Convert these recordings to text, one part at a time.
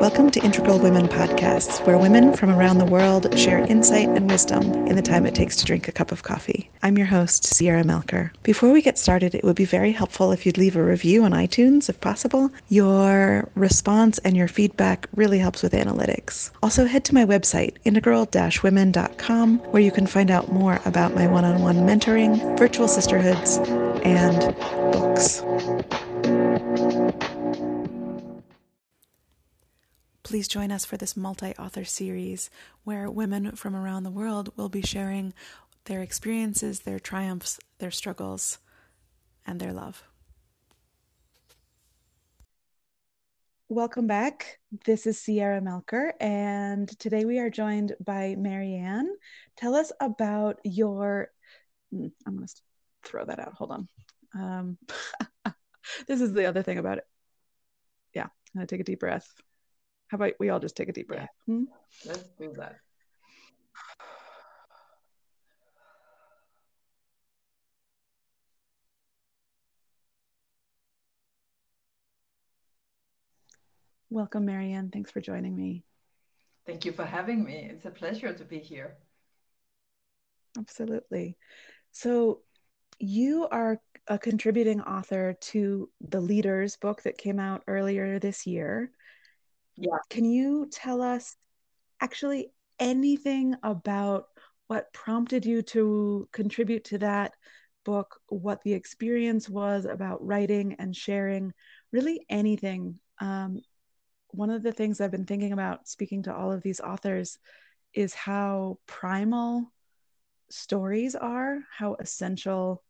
Welcome to Integral Women Podcasts, where women from around the world share insight and wisdom in the time it takes to drink a cup of coffee. I'm your host, Sierra Melcher. Before we get started, it would be very helpful if you'd leave a review on iTunes, if possible. Your response and your feedback really helps with analytics. Also, head to my website, integral-women.com, where you can find out more about my one-on-one mentoring, virtual sisterhoods, and books. Please join us for this multi author series where women from around the world will be sharing their experiences, their triumphs, their struggles, and their love. Welcome back. This is Sierra Melcher, and today we are joined by Marianne. Tell us about your. Hmm, I'm going to throw that out. Hold on. Um, this is the other thing about it. Yeah, I'm take a deep breath. How about we all just take a deep breath? Yeah. Hmm? Let's do that. Welcome, Marianne. Thanks for joining me. Thank you for having me. It's a pleasure to be here. Absolutely. So, you are a contributing author to the Leaders book that came out earlier this year. Yeah. Can you tell us actually anything about what prompted you to contribute to that book, what the experience was about writing and sharing, really anything? Um, one of the things I've been thinking about speaking to all of these authors is how primal stories are, how essential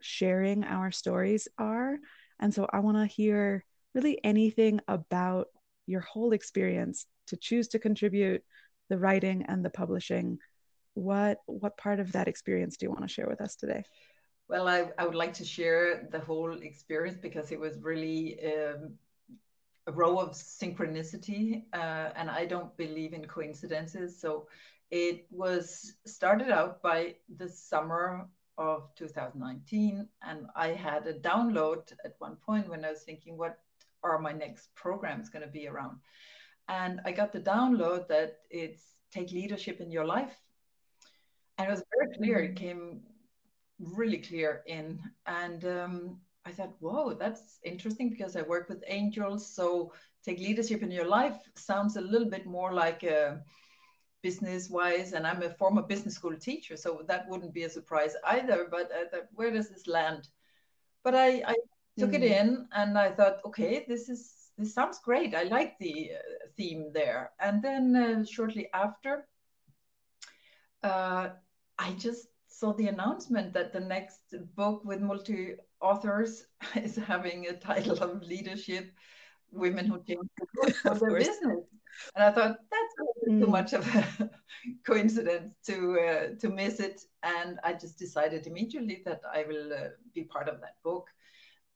sharing our stories are. And so I want to hear really anything about your whole experience to choose to contribute the writing and the publishing. What what part of that experience do you want to share with us today? Well i, I would like to share the whole experience because it was really um, a row of synchronicity uh, and i don't believe in coincidences. So it was started out by the summer of 2019 and i had a download at one point when i was thinking what are my next programs going to be around? And I got the download that it's take leadership in your life. And it was very clear, it came really clear in. And um, I thought, whoa, that's interesting because I work with angels. So take leadership in your life sounds a little bit more like a business wise. And I'm a former business school teacher. So that wouldn't be a surprise either. But I thought, where does this land? But I, I took mm. it in and I thought, okay, this is this sounds great. I like the uh, theme there. And then uh, shortly after, uh, I just saw the announcement that the next book with multi authors is having a title of leadership women who change the course of their business and i thought that's mm. too much of a coincidence to uh, to miss it and i just decided immediately that i will uh, be part of that book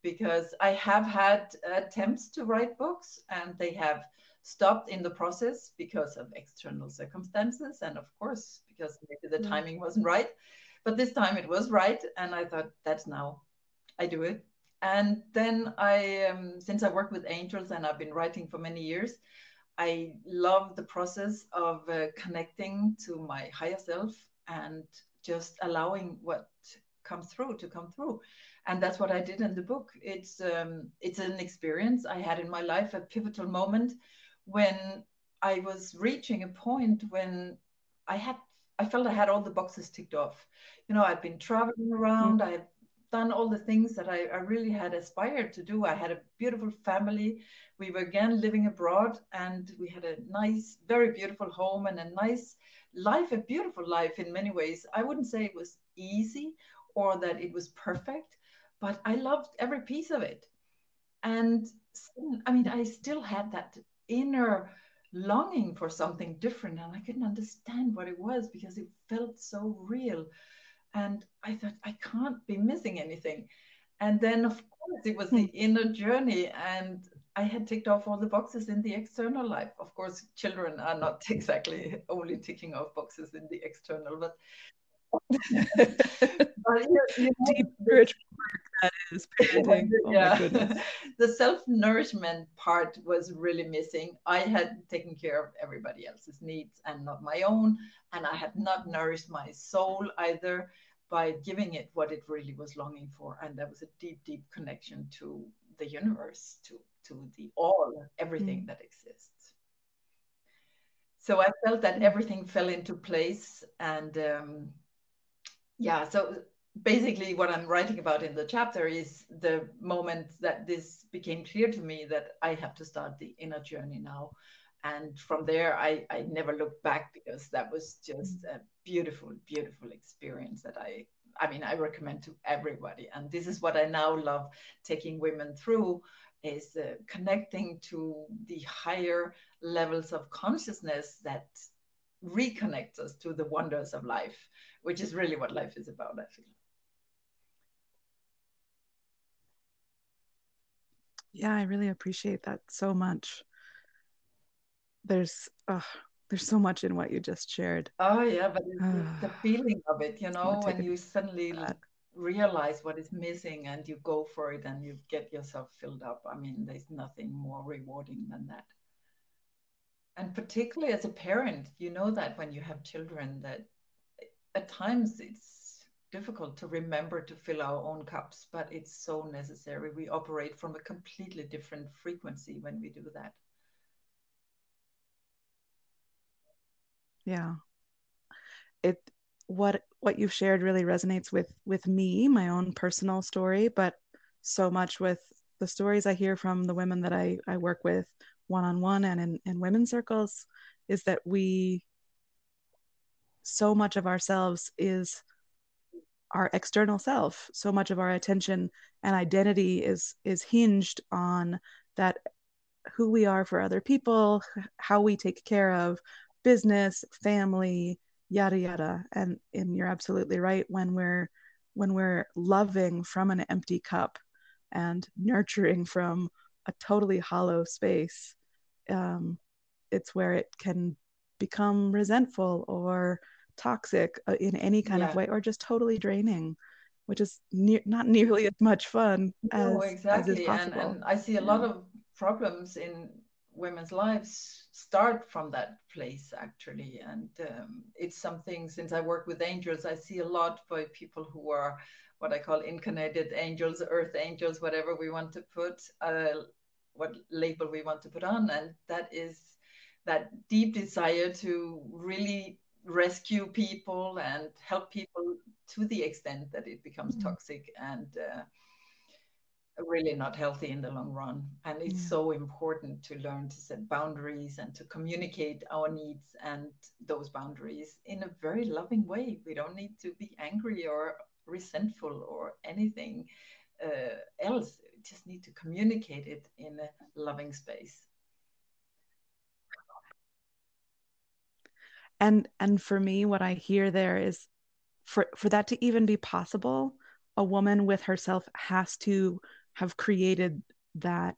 because I have had attempts to write books and they have stopped in the process because of external circumstances and of course because maybe the mm. timing wasn't right but this time it was right and i thought that's now i do it and then i um, since i work with angels and i've been writing for many years i love the process of uh, connecting to my higher self and just allowing what comes through to come through and that's what I did in the book. It's um, it's an experience I had in my life, a pivotal moment when I was reaching a point when I had I felt I had all the boxes ticked off. You know, I'd been traveling around, mm-hmm. I had done all the things that I, I really had aspired to do. I had a beautiful family. We were again living abroad and we had a nice, very beautiful home and a nice life, a beautiful life in many ways. I wouldn't say it was easy or that it was perfect, but I loved every piece of it. And I mean, I still had that inner longing for something different, and I couldn't understand what it was because it felt so real. And I thought, I can't be missing anything. And then, of course, it was the hmm. inner journey, and I had ticked off all the boxes in the external life. Of course, children are not exactly only ticking off boxes in the external, but but, you, know, deep spiritual that is parenting. Oh yeah. the self nourishment part was really missing. I had taken care of everybody else's needs and not my own, and I had not nourished my soul either by giving it what it really was longing for, and there was a deep, deep connection to the universe, to to the all, everything mm. that exists. So I felt that everything fell into place, and um, yeah, so basically what I'm writing about in the chapter is the moment that this became clear to me that I have to start the inner journey now. And from there, I, I never looked back because that was just a beautiful, beautiful experience that I, I mean, I recommend to everybody. And this is what I now love taking women through is uh, connecting to the higher levels of consciousness that reconnects us to the wonders of life, which is really what life is about, I feel. Yeah, I really appreciate that so much. There's oh, there's so much in what you just shared. Oh yeah, but the feeling of it, you know, when you suddenly that. realize what is missing and you go for it and you get yourself filled up. I mean, there's nothing more rewarding than that. And particularly as a parent, you know that when you have children that at times it's difficult to remember to fill our own cups, but it's so necessary. We operate from a completely different frequency when we do that. Yeah. It what what you've shared really resonates with with me, my own personal story, but so much with the stories I hear from the women that I, I work with one on one and in, in women's circles is that we so much of ourselves is our external self so much of our attention and identity is is hinged on that who we are for other people how we take care of business family yada yada. And and you're absolutely right when we're when we're loving from an empty cup and nurturing from a totally hollow space um, it's where it can become resentful or toxic uh, in any kind yeah. of way or just totally draining which is ne- not nearly as much fun as, no, exactly. as is possible. And, and I see a lot of problems in women's lives start from that place actually and um, it's something since i work with angels i see a lot by people who are what i call incarnated angels earth angels whatever we want to put uh, what label we want to put on and that is that deep desire to really rescue people and help people to the extent that it becomes mm. toxic and uh, really not healthy in the long run. And it's yeah. so important to learn to set boundaries and to communicate our needs and those boundaries in a very loving way. We don't need to be angry or resentful or anything uh, else. We just need to communicate it in a loving space. And and for me what i hear there is for for that to even be possible a woman with herself has to have created that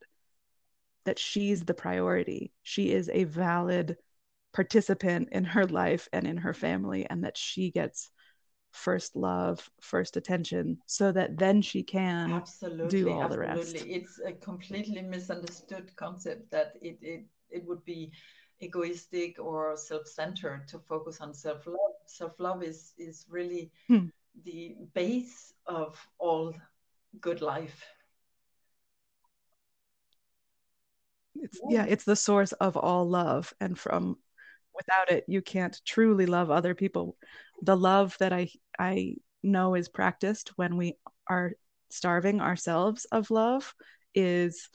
that she's the priority she is a valid participant in her life and in her family and that she gets first love first attention so that then she can absolutely, do all absolutely. the rest it's a completely misunderstood concept that it it, it would be egoistic or self-centered to focus on self-love self-love is is really hmm. the base of all good life it's yeah. yeah it's the source of all love and from without it you can't truly love other people the love that i i know is practiced when we are starving ourselves of love is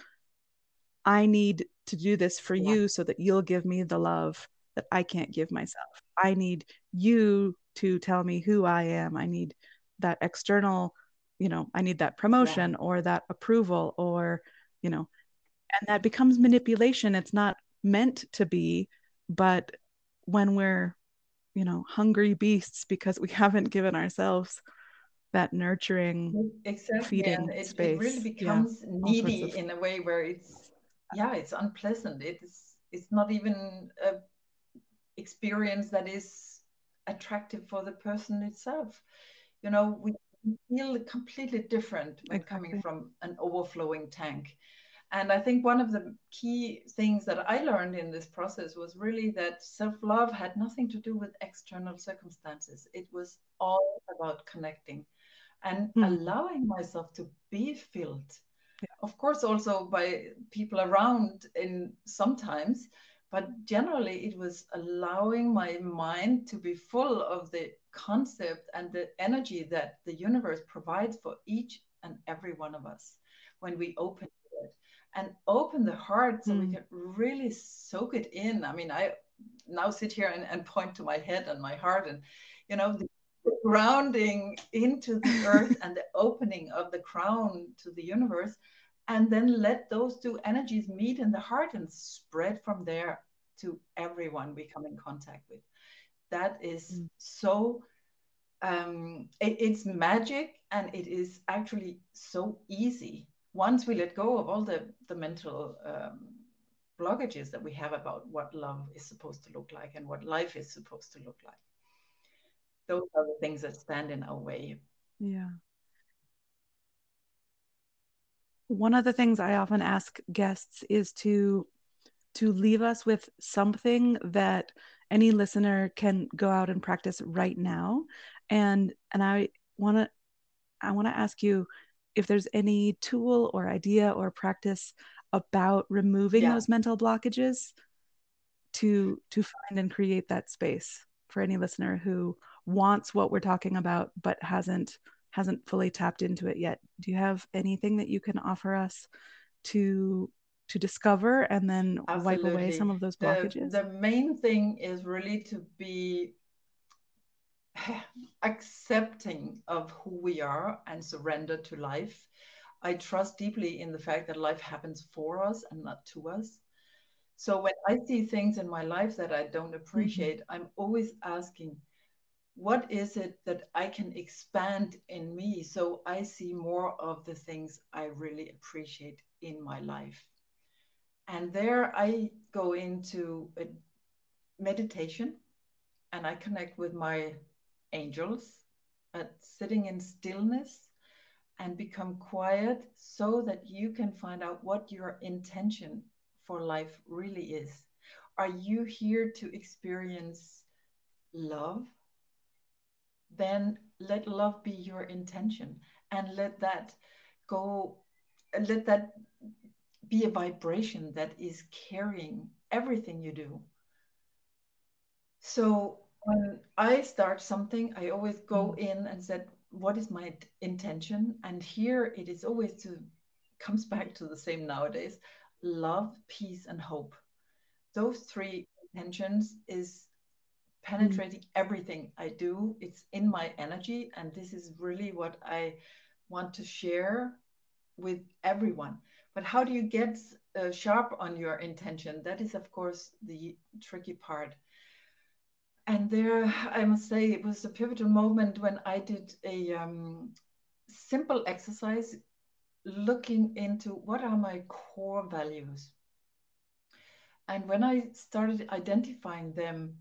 I need to do this for yeah. you so that you'll give me the love that I can't give myself. I need you to tell me who I am. I need that external, you know, I need that promotion yeah. or that approval or, you know, and that becomes manipulation. It's not meant to be, but when we're, you know, hungry beasts because we haven't given ourselves that nurturing exactly. feeding it, space. It really becomes yeah. needy in a way where it's yeah it's unpleasant it's it's not even a experience that is attractive for the person itself. You know, we feel completely different when exactly. coming from an overflowing tank. And I think one of the key things that I learned in this process was really that self love had nothing to do with external circumstances. It was all about connecting and mm. allowing myself to be filled. Of course, also by people around in sometimes, but generally it was allowing my mind to be full of the concept and the energy that the universe provides for each and every one of us when we open it and open the heart so mm. we can really soak it in. I mean, I now sit here and, and point to my head and my heart and you know the grounding into the earth and the opening of the crown to the universe and then let those two energies meet in the heart and spread from there to everyone we come in contact with. That is mm. so um, it, it's magic and it is actually so easy. Once we let go of all the the mental um, blockages that we have about what love is supposed to look like and what life is supposed to look like those are the things that stand in our way. Yeah. One of the things i often ask guests is to to leave us with something that any listener can go out and practice right now. And and i want to i want to ask you if there's any tool or idea or practice about removing yeah. those mental blockages to to find and create that space for any listener who wants what we're talking about but hasn't hasn't fully tapped into it yet do you have anything that you can offer us to to discover and then Absolutely. wipe away some of those blockages the, the main thing is really to be accepting of who we are and surrender to life i trust deeply in the fact that life happens for us and not to us so when i see things in my life that i don't mm-hmm. appreciate mm-hmm. i'm always asking what is it that I can expand in me so I see more of the things I really appreciate in my life? And there I go into meditation and I connect with my angels at sitting in stillness and become quiet so that you can find out what your intention for life really is. Are you here to experience love? Then let love be your intention and let that go let that be a vibration that is carrying everything you do. So when i start something i always go mm. in and said what is my intention? And here it is always to comes back to the same nowadays love peace and hope. Those three intentions is penetrating mm. everything I do. It's in my energy. And this is really what I want to share with everyone. But how do you get uh, sharp on your intention? That is, of course, the tricky part. And there, I must say, it was a pivotal moment when I did a um, simple exercise looking into what are my core values. And when I started identifying them,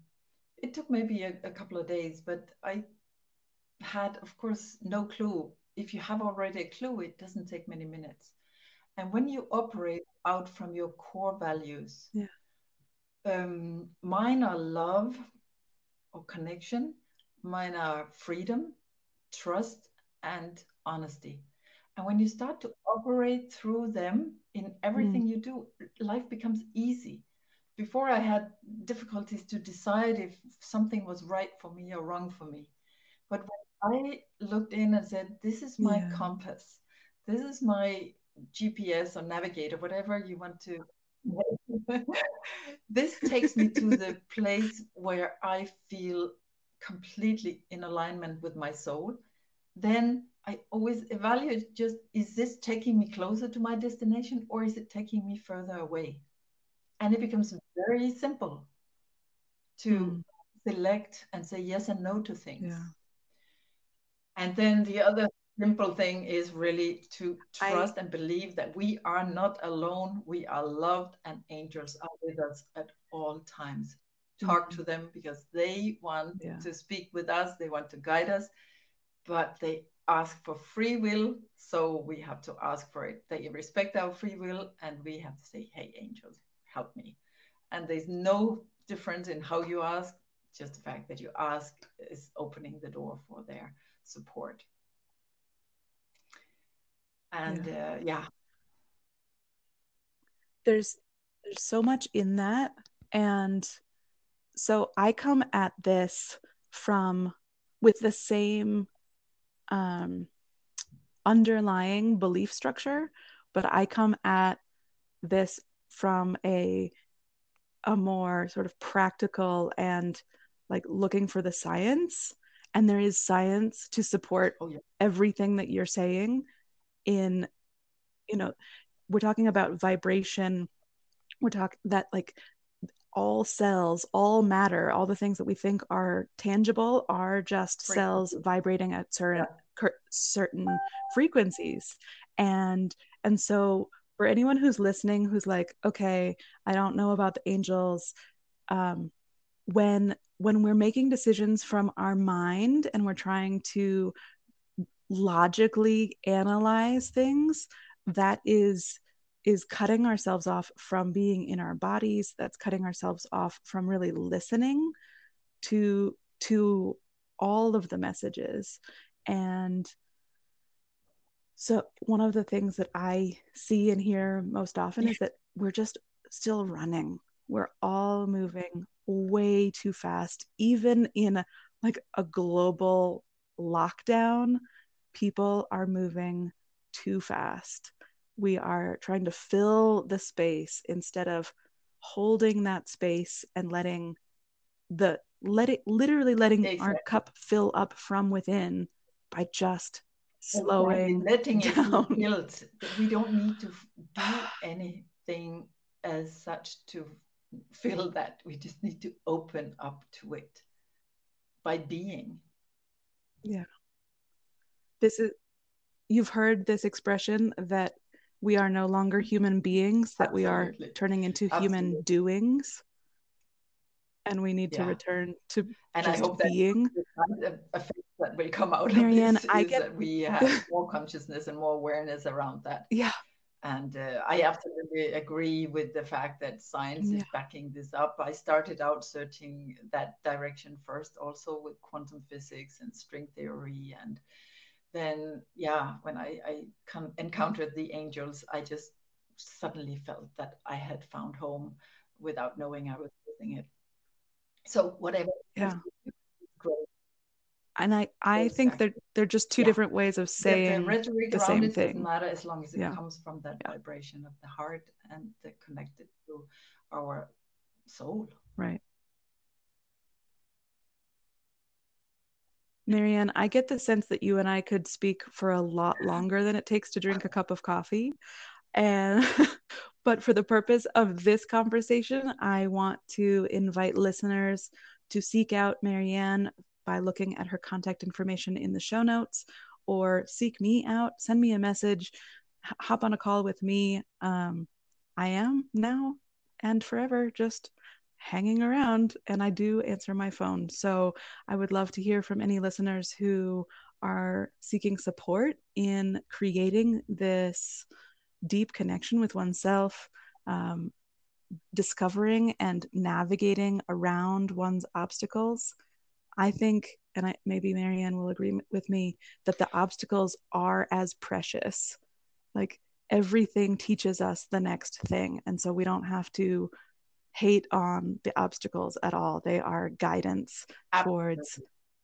it took maybe a, a couple of days, but I had, of course, no clue. If you have already a clue, it doesn't take many minutes. And when you operate out from your core values, yeah. um, mine are love or connection, mine are freedom, trust, and honesty. And when you start to operate through them in everything mm. you do, life becomes easy before I had difficulties to decide if something was right for me or wrong for me. But when I looked in and said, This is my yeah. compass, this is my GPS or navigator, whatever you want to. this takes me to the place where I feel completely in alignment with my soul. Then I always evaluate just is this taking me closer to my destination or is it taking me further away? And it becomes very simple to mm. select and say yes and no to things yeah. and then the other simple thing is really to trust I, and believe that we are not alone we are loved and angels are with us at all times talk mm-hmm. to them because they want yeah. to speak with us, they want to guide us, but they ask for free will. So we have to ask for it. They respect our free will, and we have to say, Hey, angels, help me. And there's no difference in how you ask, just the fact that you ask is opening the door for their support. And yeah, uh, yeah. there's there's so much in that and so i come at this from with the same um, underlying belief structure but i come at this from a a more sort of practical and like looking for the science and there is science to support oh, yeah. everything that you're saying in you know we're talking about vibration we're talking that like all cells all matter all the things that we think are tangible are just cells vibrating at certain yeah. certain frequencies and and so for anyone who's listening who's like okay i don't know about the angels um when when we're making decisions from our mind and we're trying to logically analyze things that is is cutting ourselves off from being in our bodies. That's cutting ourselves off from really listening to to all of the messages. And so one of the things that i see and hear most often is that we're just still running we're all moving way too fast even in a, like a global lockdown people are moving too fast. We are trying to fill the space instead of holding that space and letting the let it literally letting exactly. our cup fill up from within by just slowing letting down. it build. We don't need to do anything as such to fill that. We just need to open up to it by being. Yeah this is you've heard this expression that we are no longer human beings that Absolutely. we are turning into Absolutely. human doings and we need yeah. to return to and I hope being that effect that will come out Marianne, of this I get that we have more consciousness and more awareness around that. Yeah. And uh, I absolutely agree with the fact that science yeah. is backing this up. I started out searching that direction first, also with quantum physics and string theory and then yeah, when I, I come, encountered the angels, I just suddenly felt that I had found home without knowing I was missing it. So whatever. Yeah. Great. And I, I exactly. think they're they're just two yeah. different ways of saying the, rhetoric the same thing. Doesn't matter as long as it yeah. comes from that yeah. vibration of the heart and the connected to our soul. Right. Marianne, I get the sense that you and I could speak for a lot longer than it takes to drink a cup of coffee. And but for the purpose of this conversation, I want to invite listeners to seek out Marianne by looking at her contact information in the show notes or seek me out, send me a message, hop on a call with me. Um, I am now and forever just hanging around and I do answer my phone. So I would love to hear from any listeners who are seeking support in creating this deep connection with oneself, um, discovering and navigating around one's obstacles. I think, and I, maybe Marianne will agree with me, that the obstacles are as precious. Like everything teaches us the next thing. And so we don't have to hate on the obstacles at all. They are guidance Absolutely. towards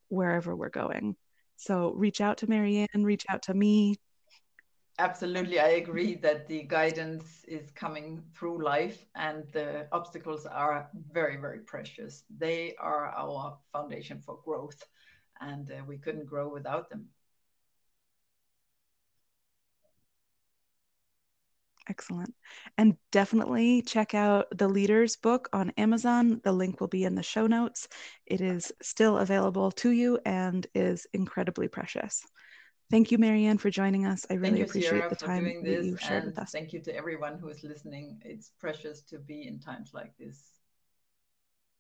wherever we're going. So reach out to Marianne, reach out to me. Absolutely. I agree that the guidance is coming through life and the obstacles are very, very precious. They are our foundation for growth and uh, we couldn't grow without them. Excellent. And definitely check out the Leaders book on Amazon. The link will be in the show notes. It is still available to you and is incredibly precious. Thank you, Marianne, for joining us. I really you, appreciate Sierra, the time that you shared with us. Thank you to everyone who is listening. It's precious to be in times like this